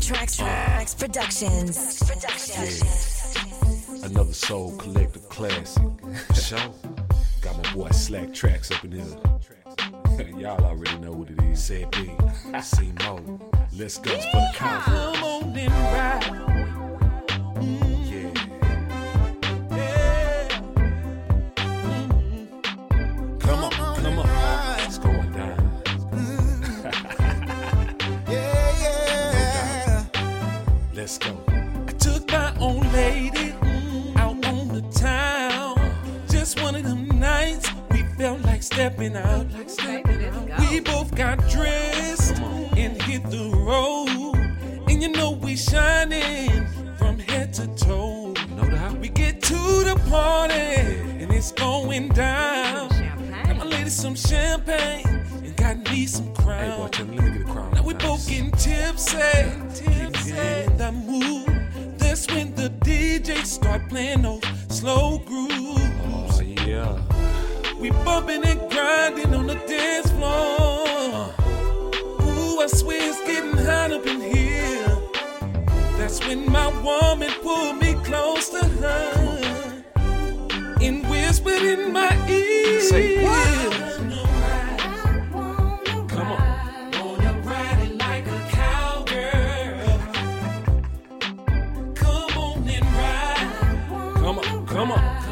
Tracks, tracks, productions. productions. Yeah. Another soul collector classic. Show. Got my boy Slack Tracks up in here. Y'all already know what it is. Said B, C Mo. Let's go yeah. for the convo. Let's go. I took my own lady mm, out on the town. Just one of them nights we felt like stepping out. Like stepping out. We both got dressed and hit the road. And you know we shining from head to toe. No doubt. We get to the party and it's going down. Got my lady some champagne and got me some crown. Hey, let me get a crown. Now we're both getting tipsy the mood, that's when the DJ start playing those slow grooves. Oh yeah. We bumping and grinding on the dance floor. Ooh, I swear it's getting hot up in here. That's when my woman pulled me close to her and whispered in my ear. Say what? Come on.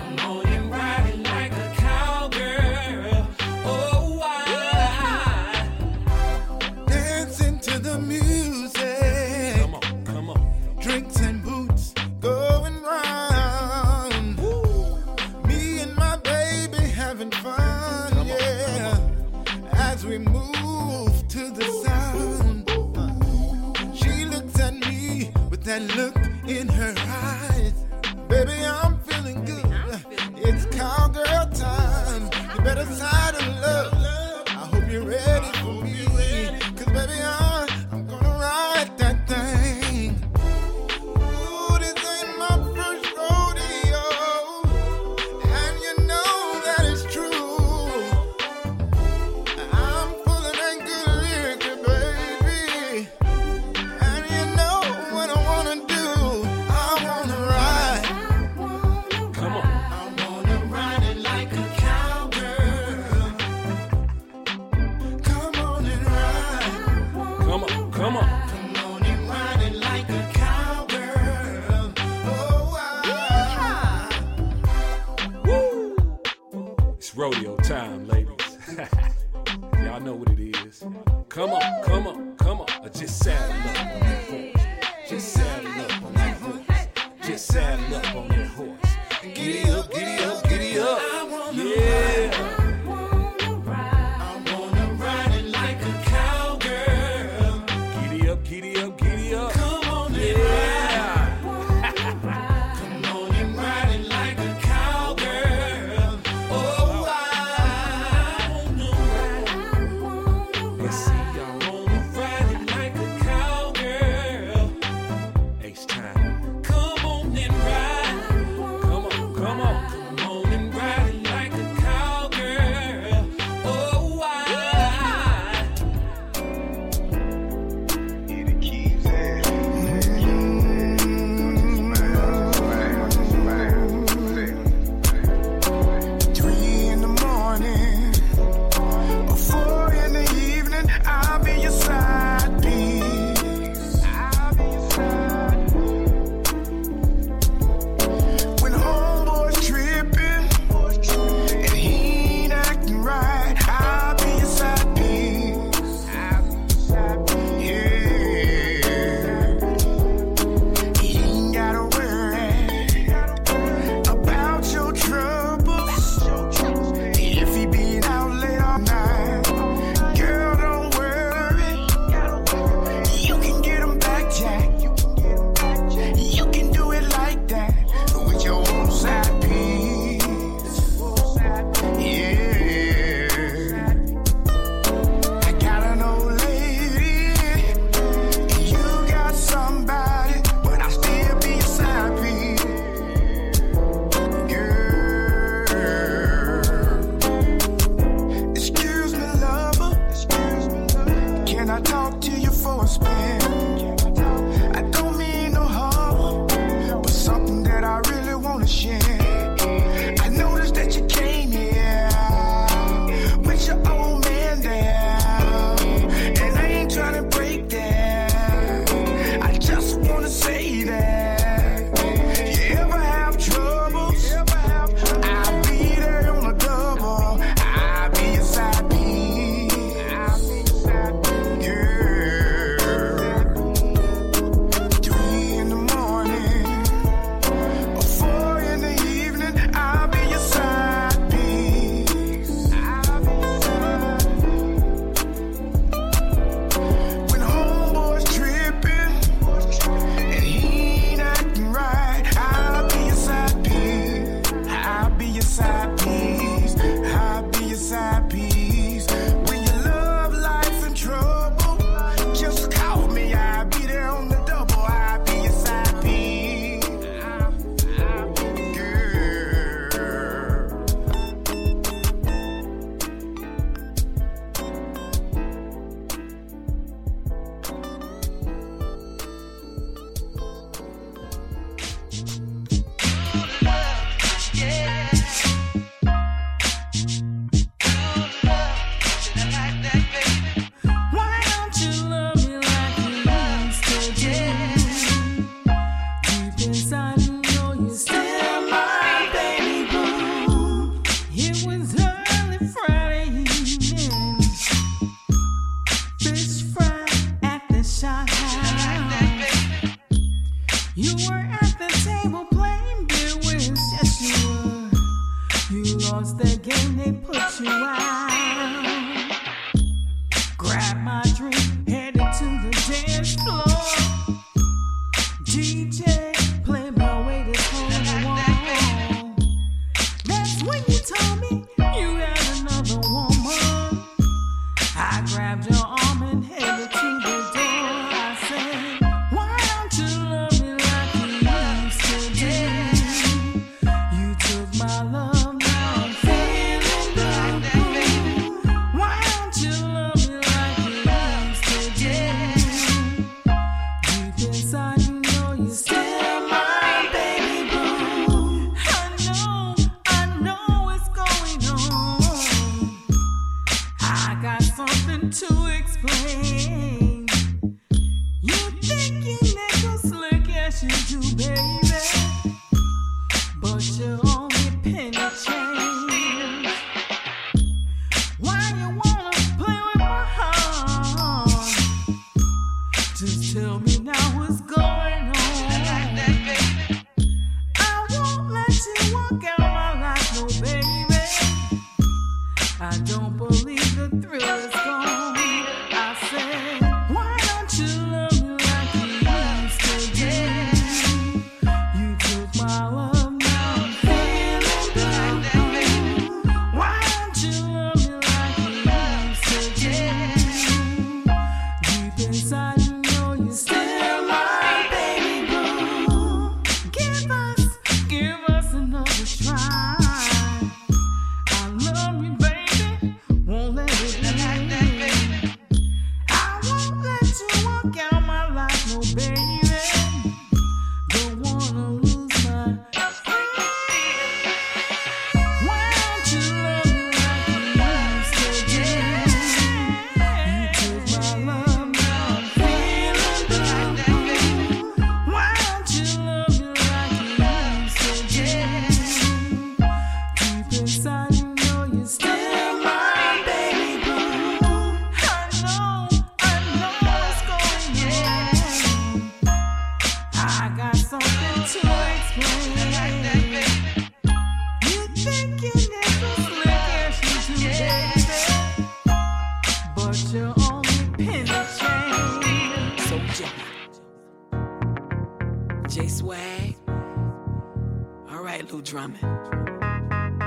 drumming.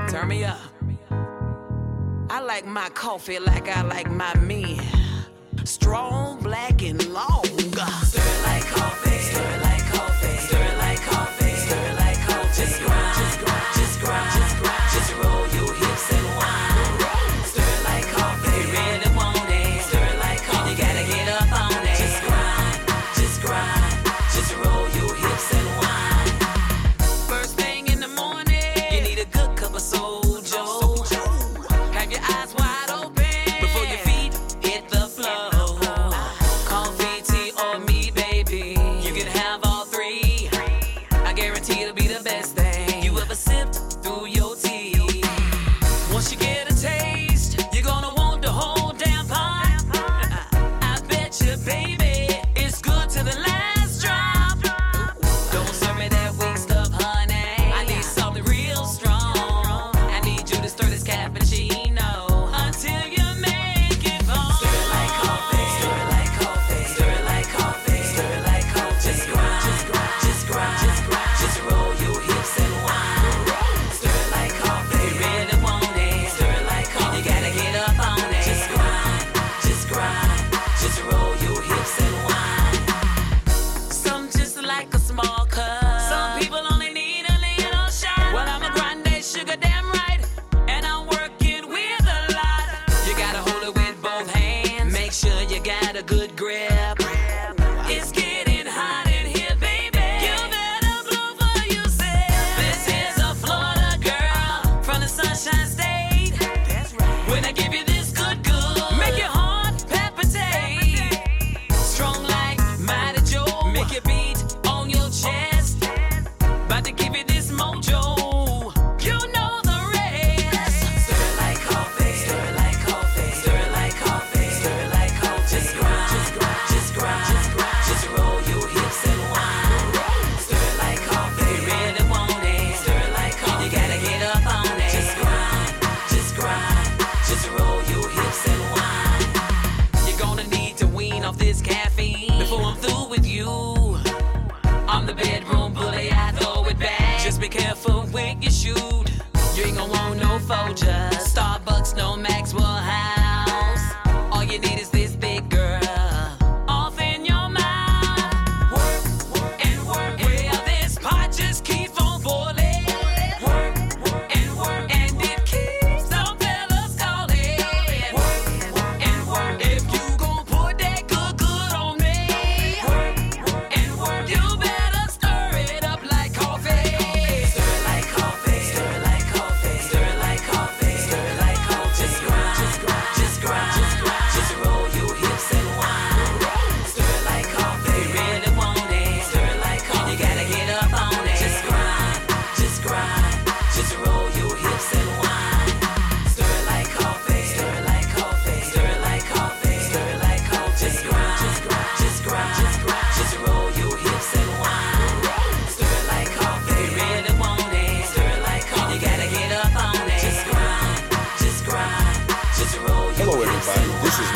Turn me up. I like my coffee like I like my men. Strong, black, and long.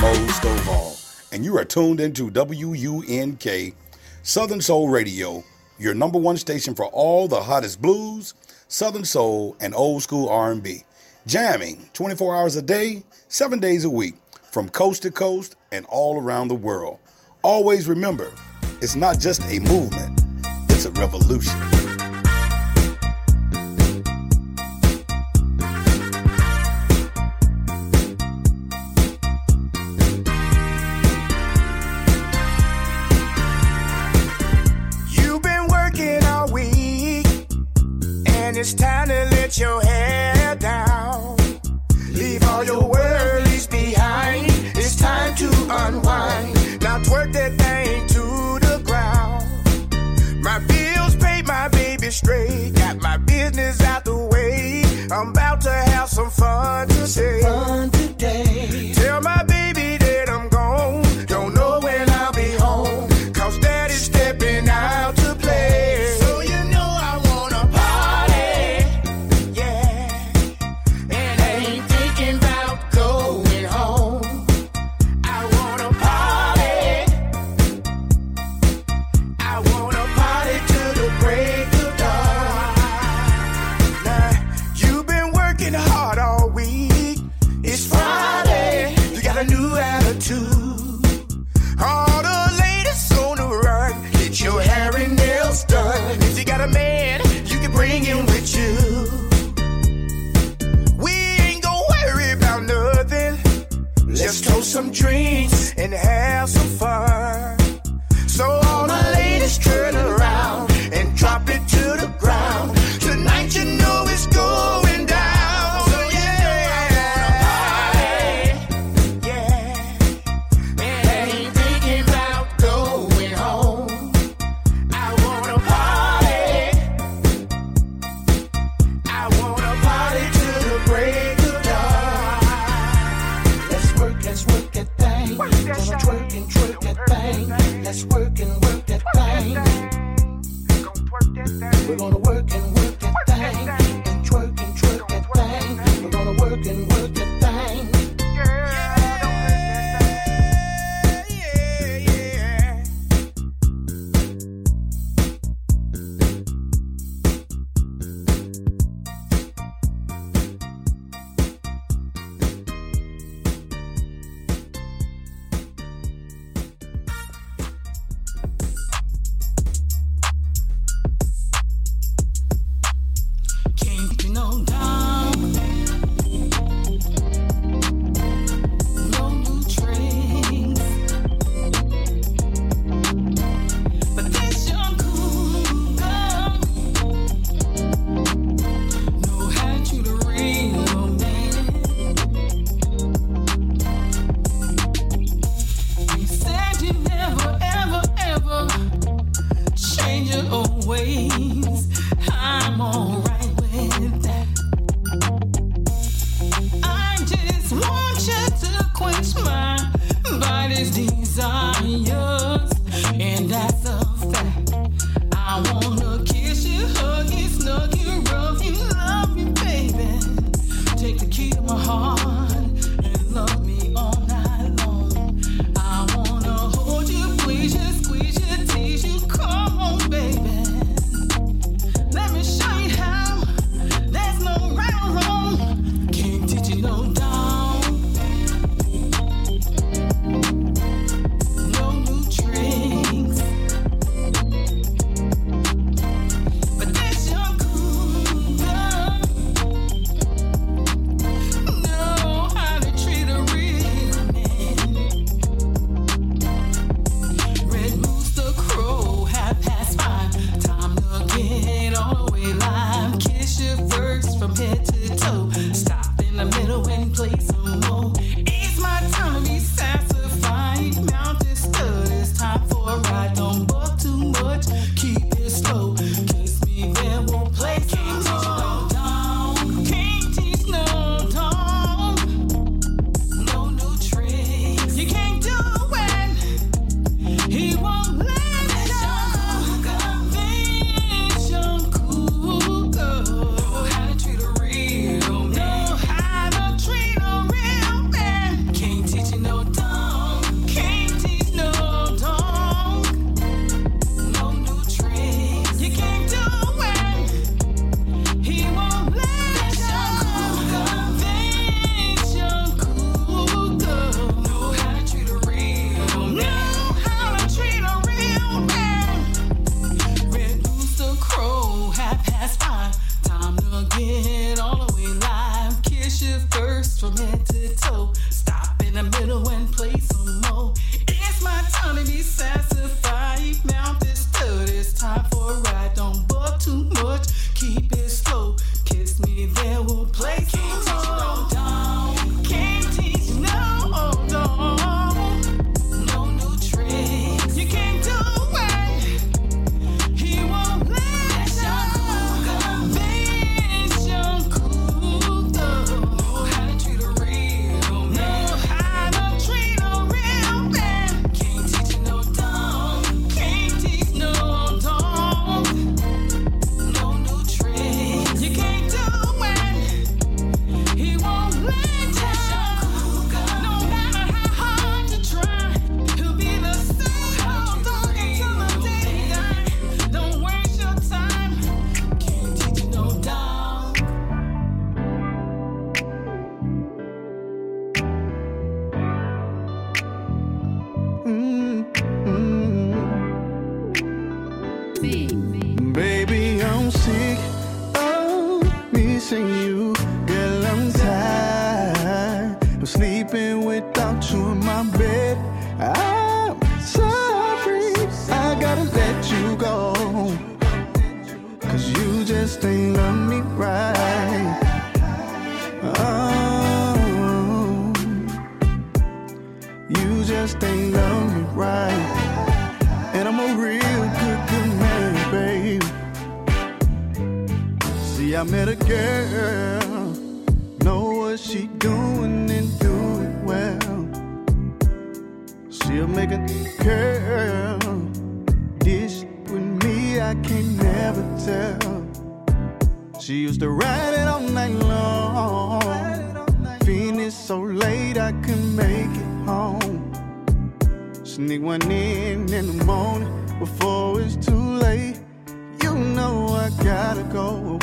Mo Stovall, and you are tuned into WUNK Southern Soul Radio, your number one station for all the hottest blues, Southern Soul, and old school R&B. Jamming 24 hours a day, 7 days a week, from coast to coast and all around the world. Always remember, it's not just a movement, it's a revolution. straight. Got my business out the way. I'm about to have some fun to say. Fun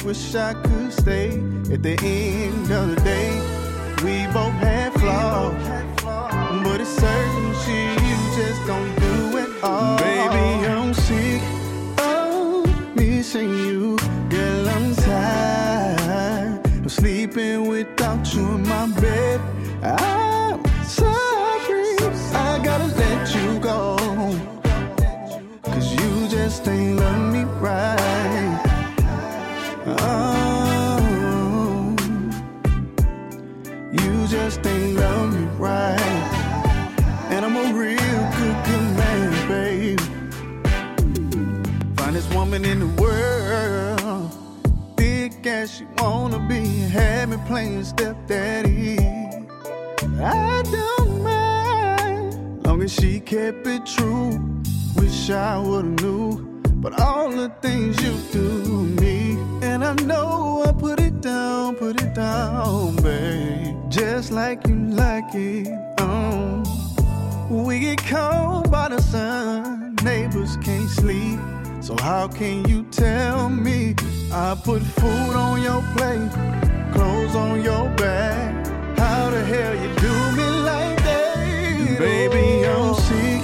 wish I could stay. At the end of the day, we both she wanna be. Had me playing stepdaddy. I don't mind. Long as she kept it true. Wish I would've knew. But all the things you do to me. And I know I put it down, put it down, babe. Just like you like it. Oh. We get caught by the sun, neighbors can't sleep. So how can you tell me I put food on your plate, clothes on your back? How the hell you do me like that? Baby, oh, I'm sick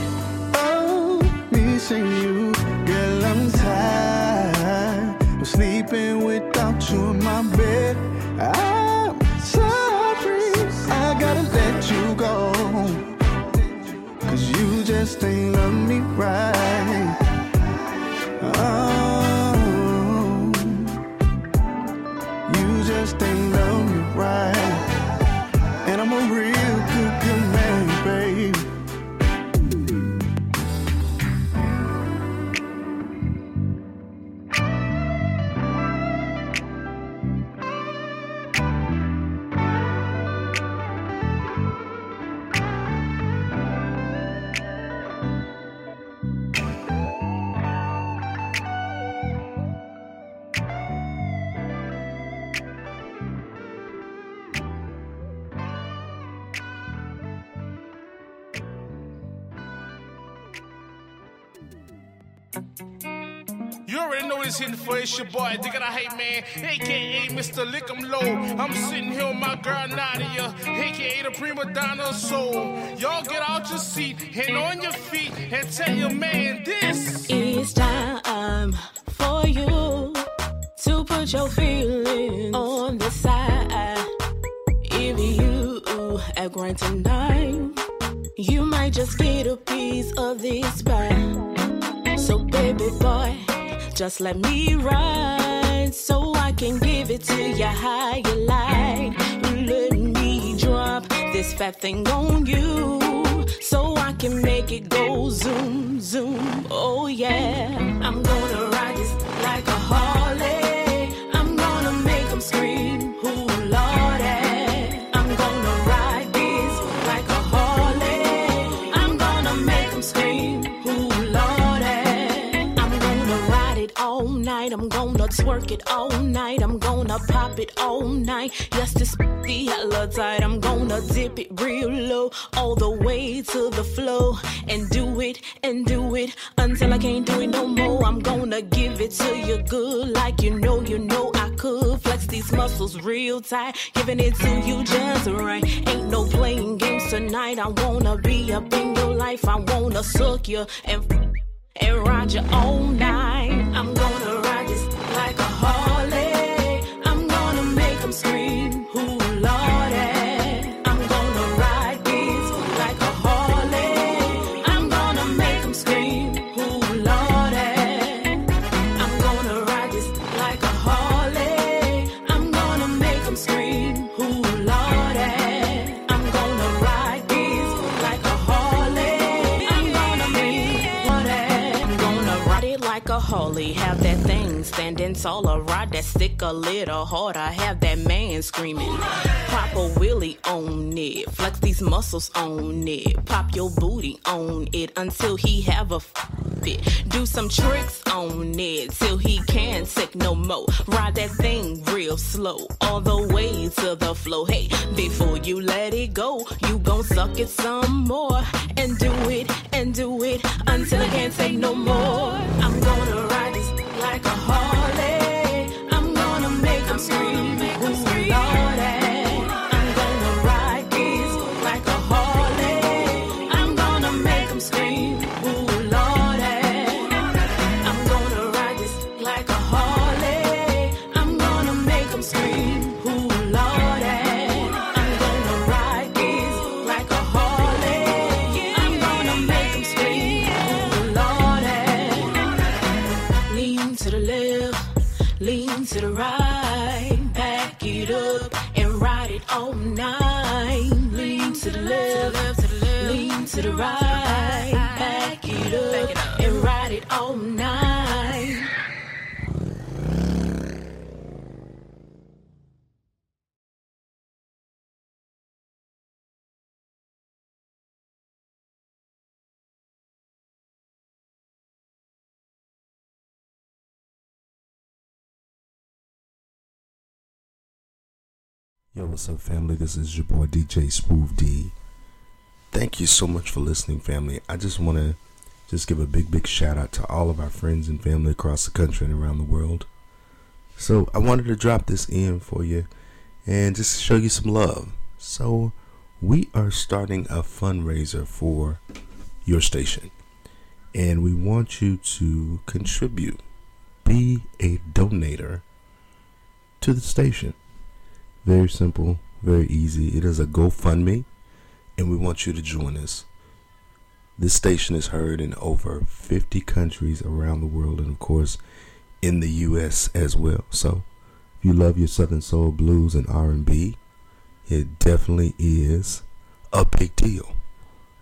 of missing you. Girl, I'm tired of sleeping without you in my bed. I'm sorry, I gotta let you go. Cause you just ain't love me right. This hitting for it's your boy, Digga the Hype Man, aka Mr. Lick 'em Low. I'm sitting here with my girl Nadia, aka the prima donna soul. Y'all get out your seat and on your feet and tell your man this. It's time for you to put your feelings on the side. If you act right tonight, you might just get a piece of this pie. So, baby boy, just let me ride so I can give it to you how you like. Let me drop this fat thing on you so I can make it go zoom, zoom. Oh, yeah. I'm gonna ride this like a Harley. I'm gonna make 'em scream. Night. I'm gonna twerk it all night. I'm gonna pop it all night. Yes, this be hella tight. I'm gonna dip it real low, all the way to the floor, and do it and do it until I can't do it no more. I'm gonna give it to you good, like you know, you know I could flex these muscles real tight, giving it to you just right. Ain't no playing games tonight. I wanna be up in your life. I wanna suck you and and ride you all night. Standing taller. Ride that stick a little harder. I have that man screaming. Pop a wheelie on it. Flex these muscles on it. Pop your booty on it until he have a fit. Do some tricks on it till he can't take no more. Ride that thing real slow all the way to the floor. Hey, before you let it go, you gon' suck it some more and do it and do it until I can't take no more. I'm gonna ride this like a Harley. I'm gonna make him scream, make him scream. To the right, back it up and ride it all night. Yo, what's up, family? This is your boy DJ Smooth D. Thank you so much for listening, family. I just want to just give a big, big shout out to all of our friends and family across the country and around the world. So I wanted to drop this in for you and just show you some love. So we are starting a fundraiser for your station, and we want you to contribute, be a donator to the station. Very simple, very easy. It is a GoFundMe, and we want you to join us. This station is heard in over 50 countries around the world, and of course, in the U.S. as well. So, if you love your Southern Soul blues and R&B, it definitely is a big deal.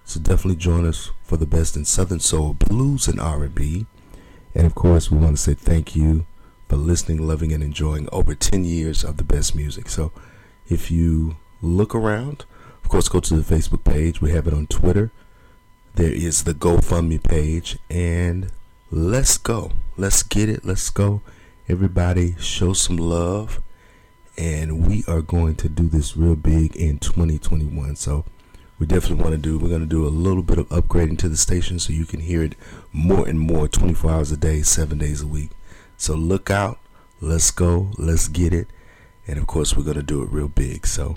So definitely join us for the best in Southern Soul blues and R&B. And of course, we want to say thank you for listening, loving, and enjoying over 10 years of the best music. So if you look around, course, go to the Facebook page. We have it on Twitter. There is the GoFundMe page. And let's go. Let's get it. Let's go. Everybody, show some love. And we are going to do this real big in 2021. So we definitely want to do, we're going to do a little bit of upgrading to the station so you can hear it more and more 24 hours a day, seven days a week. So look out. Let's go. Let's get it. And of course, we're going to do it real big. So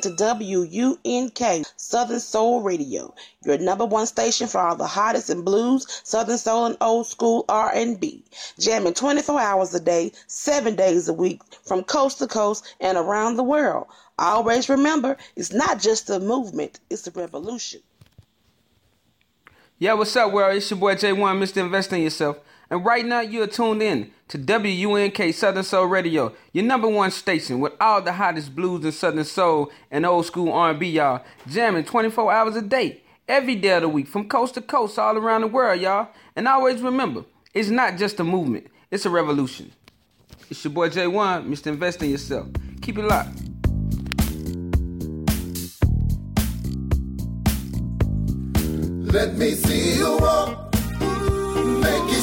tuned to WUNK Southern Soul Radio, your number one station for all the hottest and blues, Southern Soul, and old school R&B. Jamming 24 hours a day, seven days a week, from coast to coast and around the world. Always remember, it's not just a movement; it's a revolution. Yeah, what's up, world? It's your boy J1, Mr. Invest in Yourself. And right now, you are tuned in to WUNK Southern Soul Radio, your number one station with all the hottest blues and Southern Soul and old school R&B, y'all. Jamming 24 hours a day, every day of the week, from coast to coast, all around the world, y'all. And always remember, it's not just a movement, it's a revolution. It's your boy J1, Mr. Invest in Yourself. Keep it locked. Let me see you walk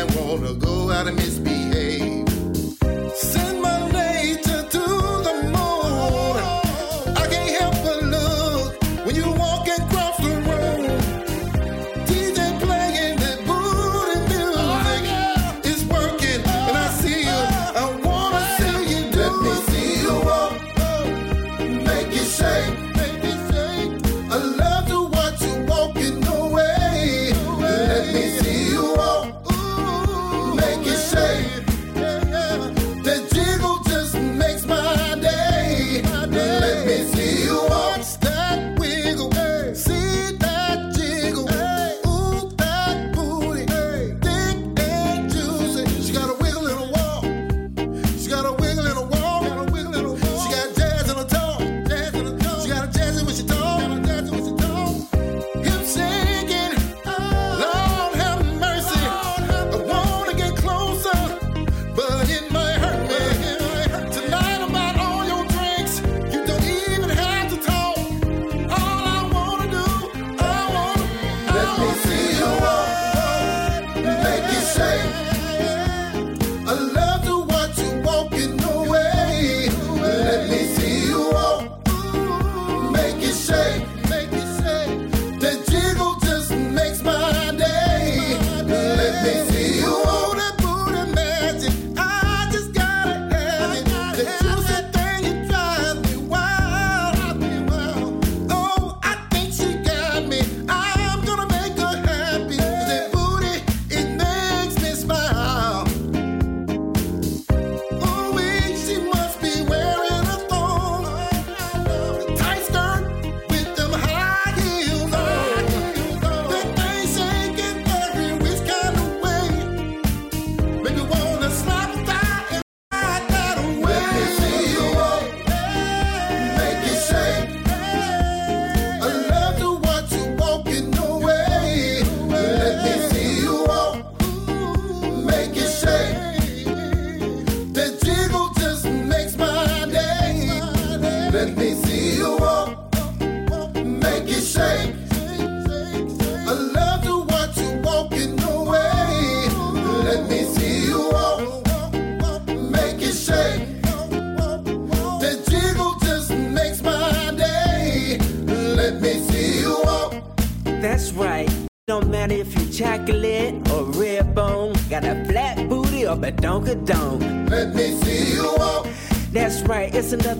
I wanna go out and miss me.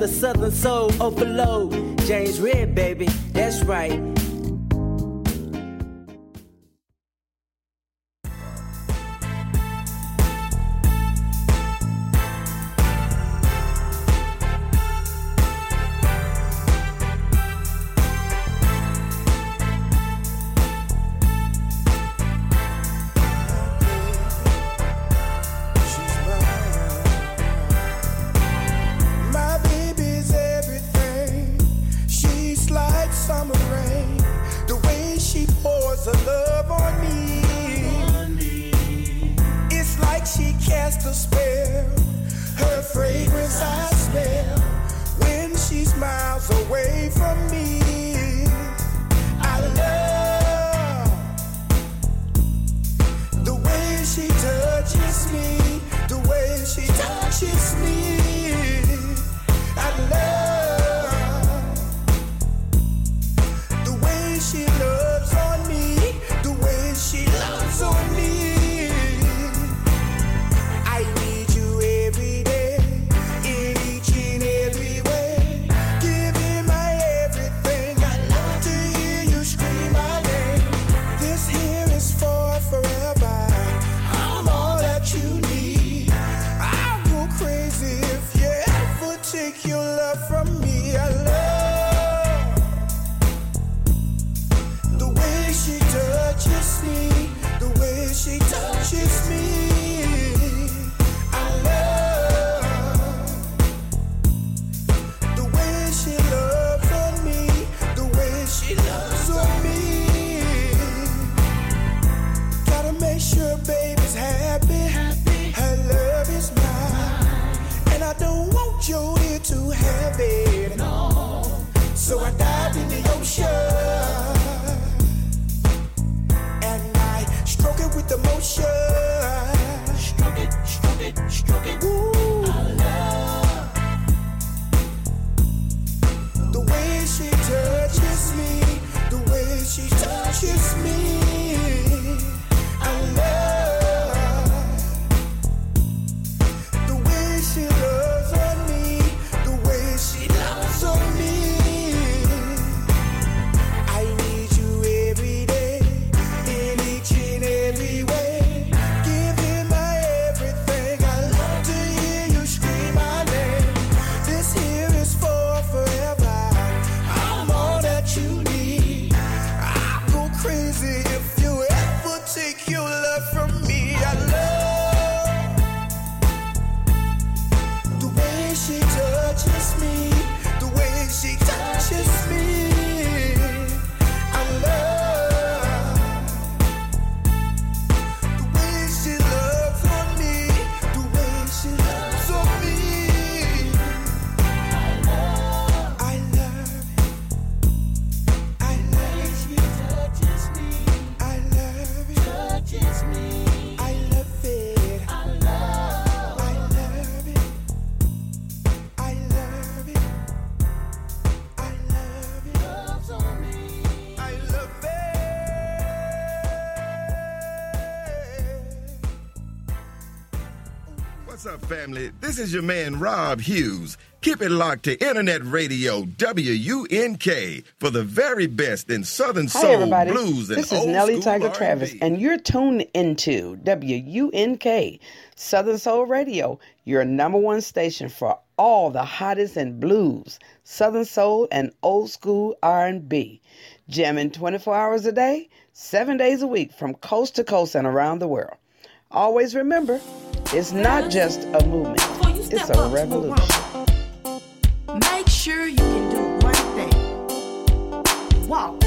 Another Southern Soul overload. Summer rain. The way she pours her love on me. It's like she cast a spell. Her fragrance I smell when she smiles away from me. I love the way she touches me, the way she touches me. It. No. So I dive in the ocean. And I stroke it with emotion. This is your man Rob Hughes. Keep it locked to Internet Radio WUNK for the very best in Southern Hi, Soul, everybody. Blues, and This is Nellie Tiger R&B. Travis, and you're tuned into WUNK, Southern Soul Radio, your number one station for all the hottest in blues, Southern Soul, and old school R&B. Jamming 24 hours a day, seven days a week, from coast to coast and around the world. Always remember, it's not just a movement; it's a revolution. Make sure you can do one thing. Walk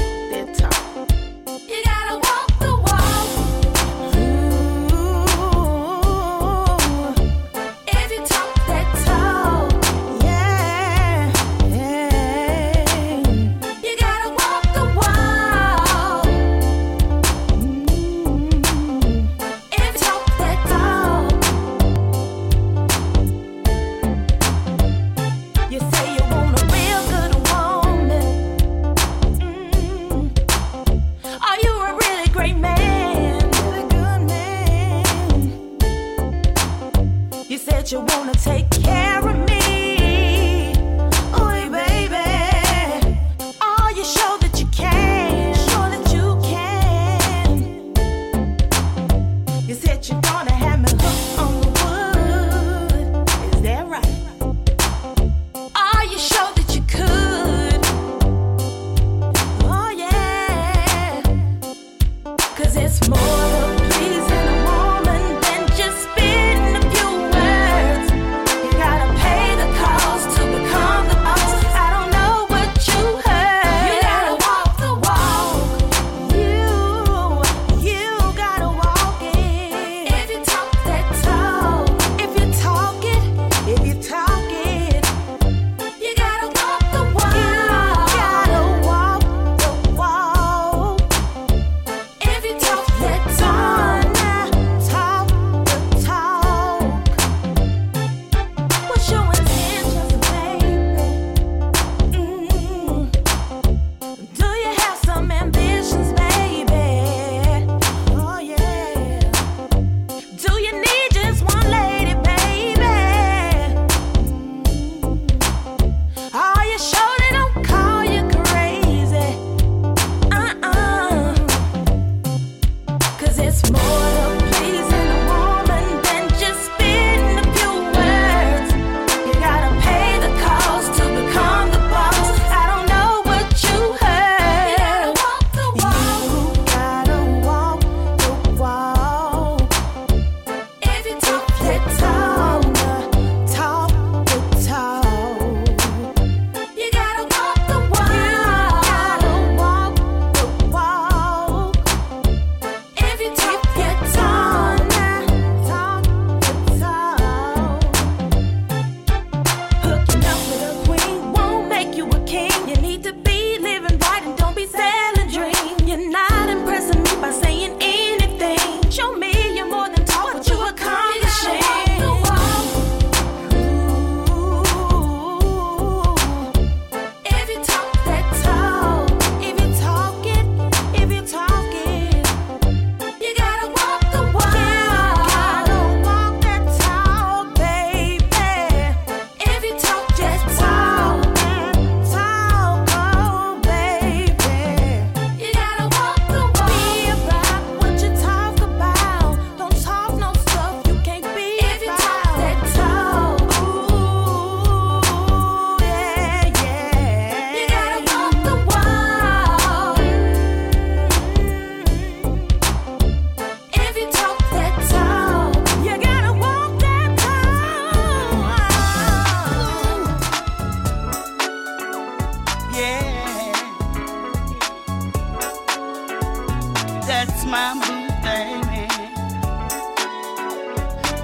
my boo thing, man.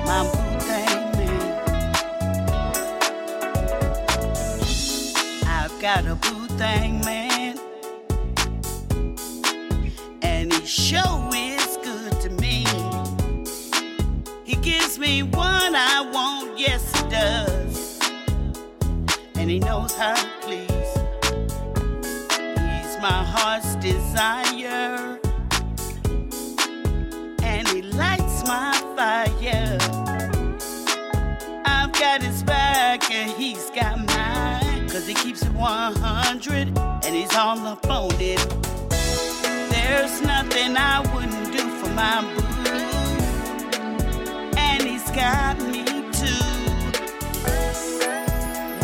My boo thing, man. I've got a boo thing, man. And he sure is good to me. He gives me what I want, yes, he does. And he knows how to please. He's my heart's desire. fire. I've got his back and he's got mine. Cause he keeps it 100 and he's all up on it. There's nothing I wouldn't do for my boo. And he's got me too.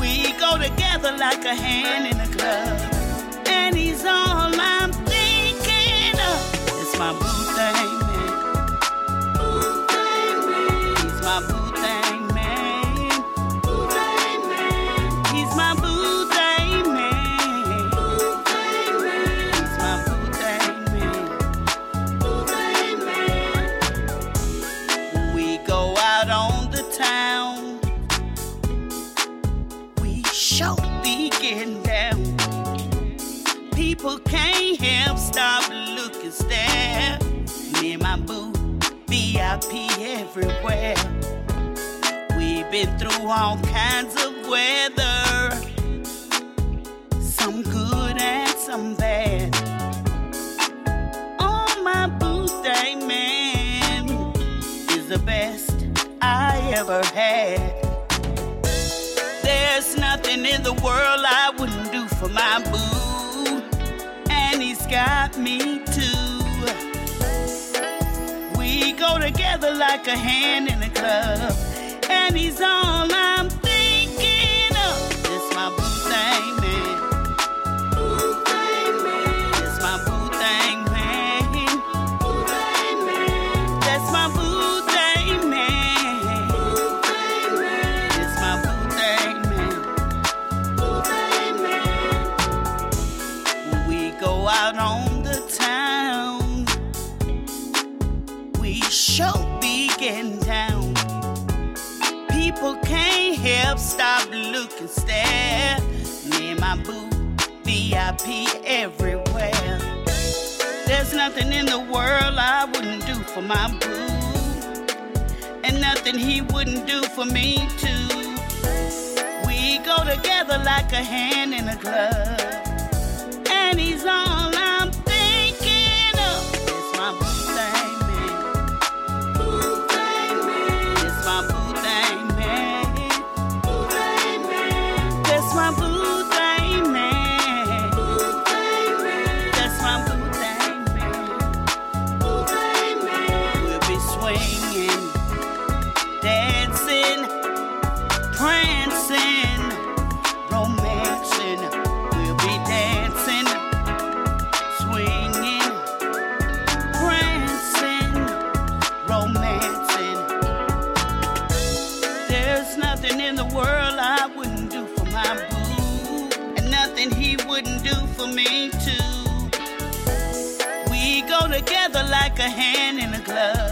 We go together like a hand in a glove. And he's on. everywhere. We've been through all kinds of weather, some good and some bad. On my birthday, man, is the best I ever had. There's nothing in the world I wouldn't do for my boo, and he's got me. T- go together like a hand in a glove, and he's all I'm VIP everywhere. There's nothing in the world I wouldn't do for my boo, and nothing he wouldn't do for me too. We go together like a hand in a glove, and he's all I'm a hand in a glove,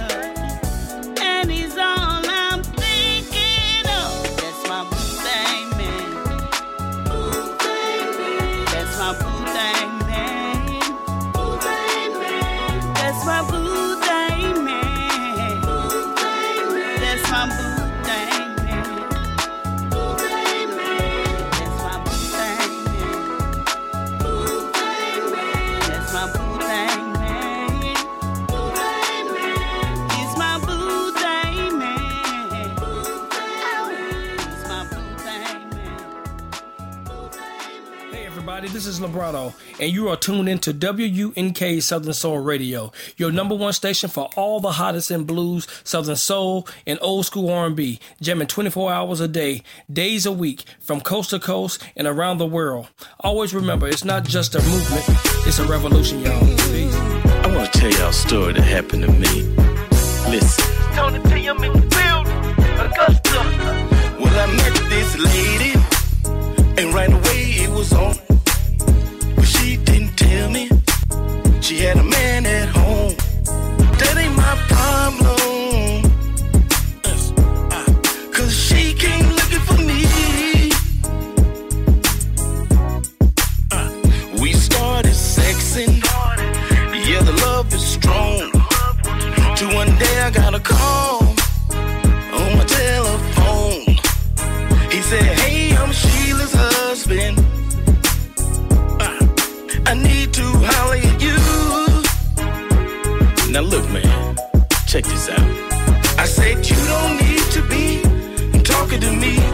and you are tuned into WUNK Southern Soul Radio, your number one station for all the hottest in blues, Southern Soul, and old school R&B, jamming 24 hours a day, days a week, from coast to coast and around the world. Always remember, it's not just a movement, it's a revolution, y'all. Peace. I want to tell y'all a story that happened to me. Listen. Tony T, I'm in the building. Augusta. Well, I met this lady, and right away it was on. She me she had a man at home. That ain't my problem. Cause she came looking for me. We started sexing. Yeah, the love is strong. To one day I got a call Now look, man, check this out. I said, You don't need to be talking to me.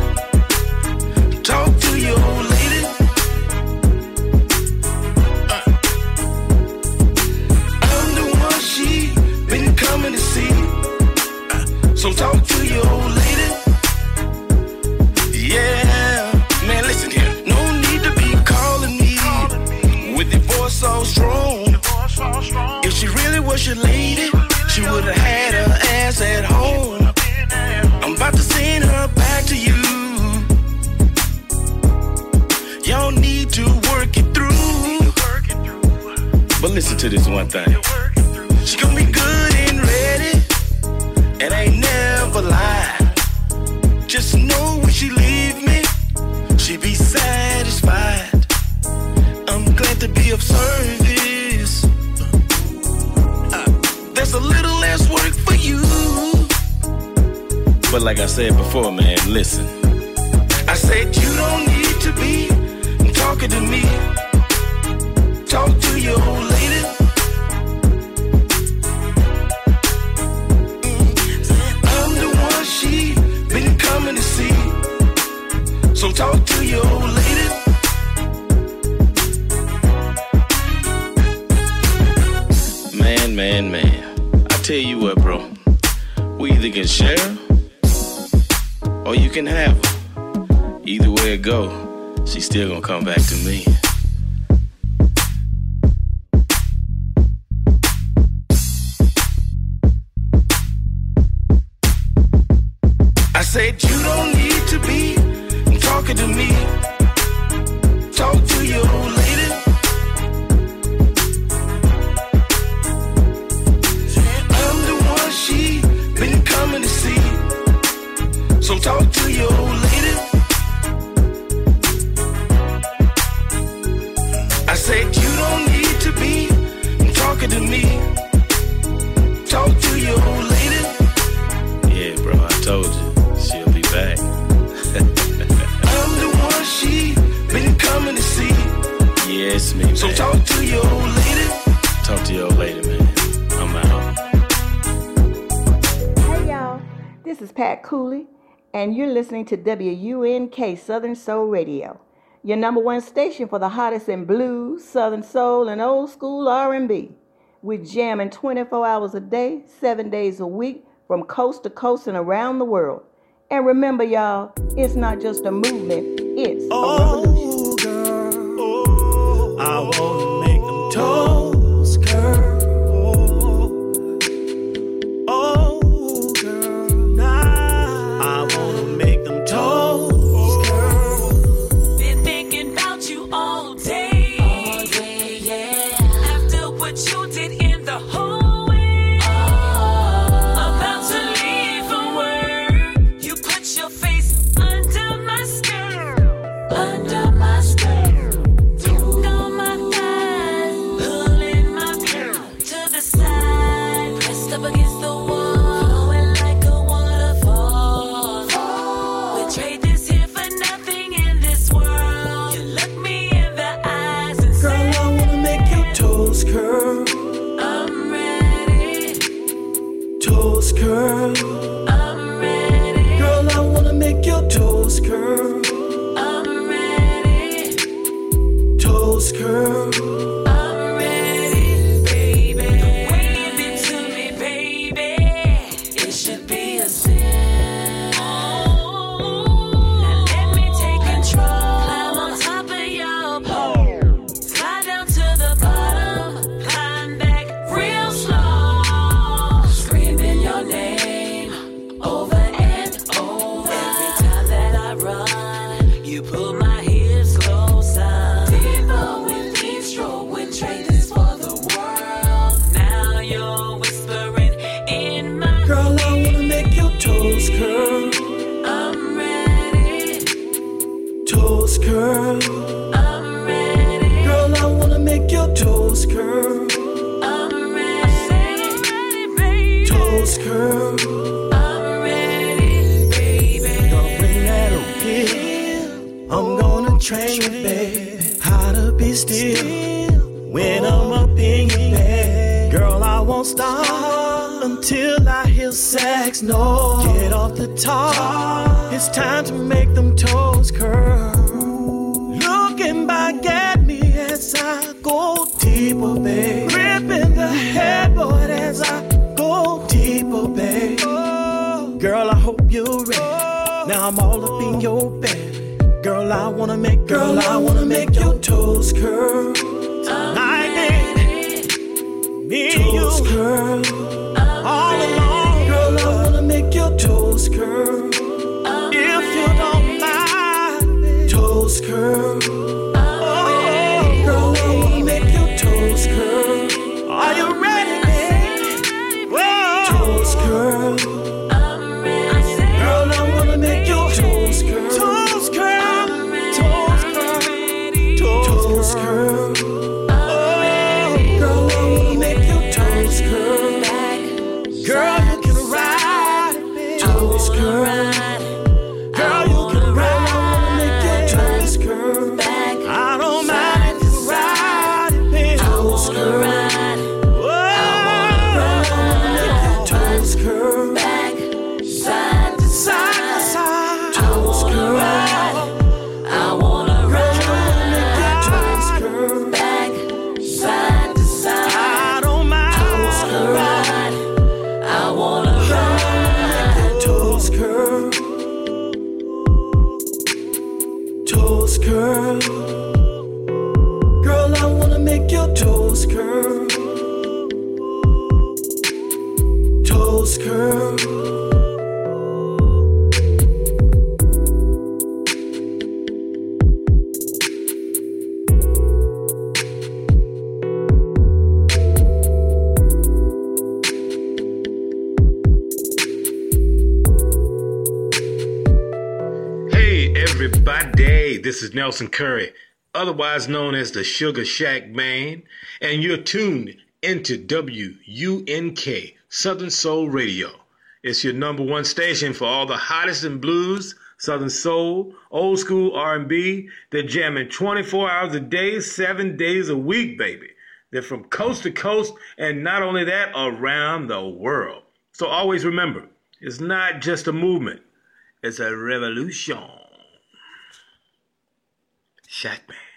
so talk to you and you're listening to WUNK Southern Soul Radio, your number one station for the hottest in blues, Southern soul, and old school R&B. We're jamming 24 hours a day, seven days a week, from coast to coast and around the world. And remember, y'all, it's not just a movement; it's oh, a revolution. Girl, oh, I wanna make them toes, girl. Curry, otherwise known as the Sugar Shack Man, and you're tuned into WUNK Southern Soul Radio. It's your number one station for all the hottest in blues, Southern Soul, old school R&B. They're jamming 24 hours a day, seven days a week, baby. They're from coast to coast, and not only that, around the world. So always remember, it's not just a movement. It's a revolution. Shack Man.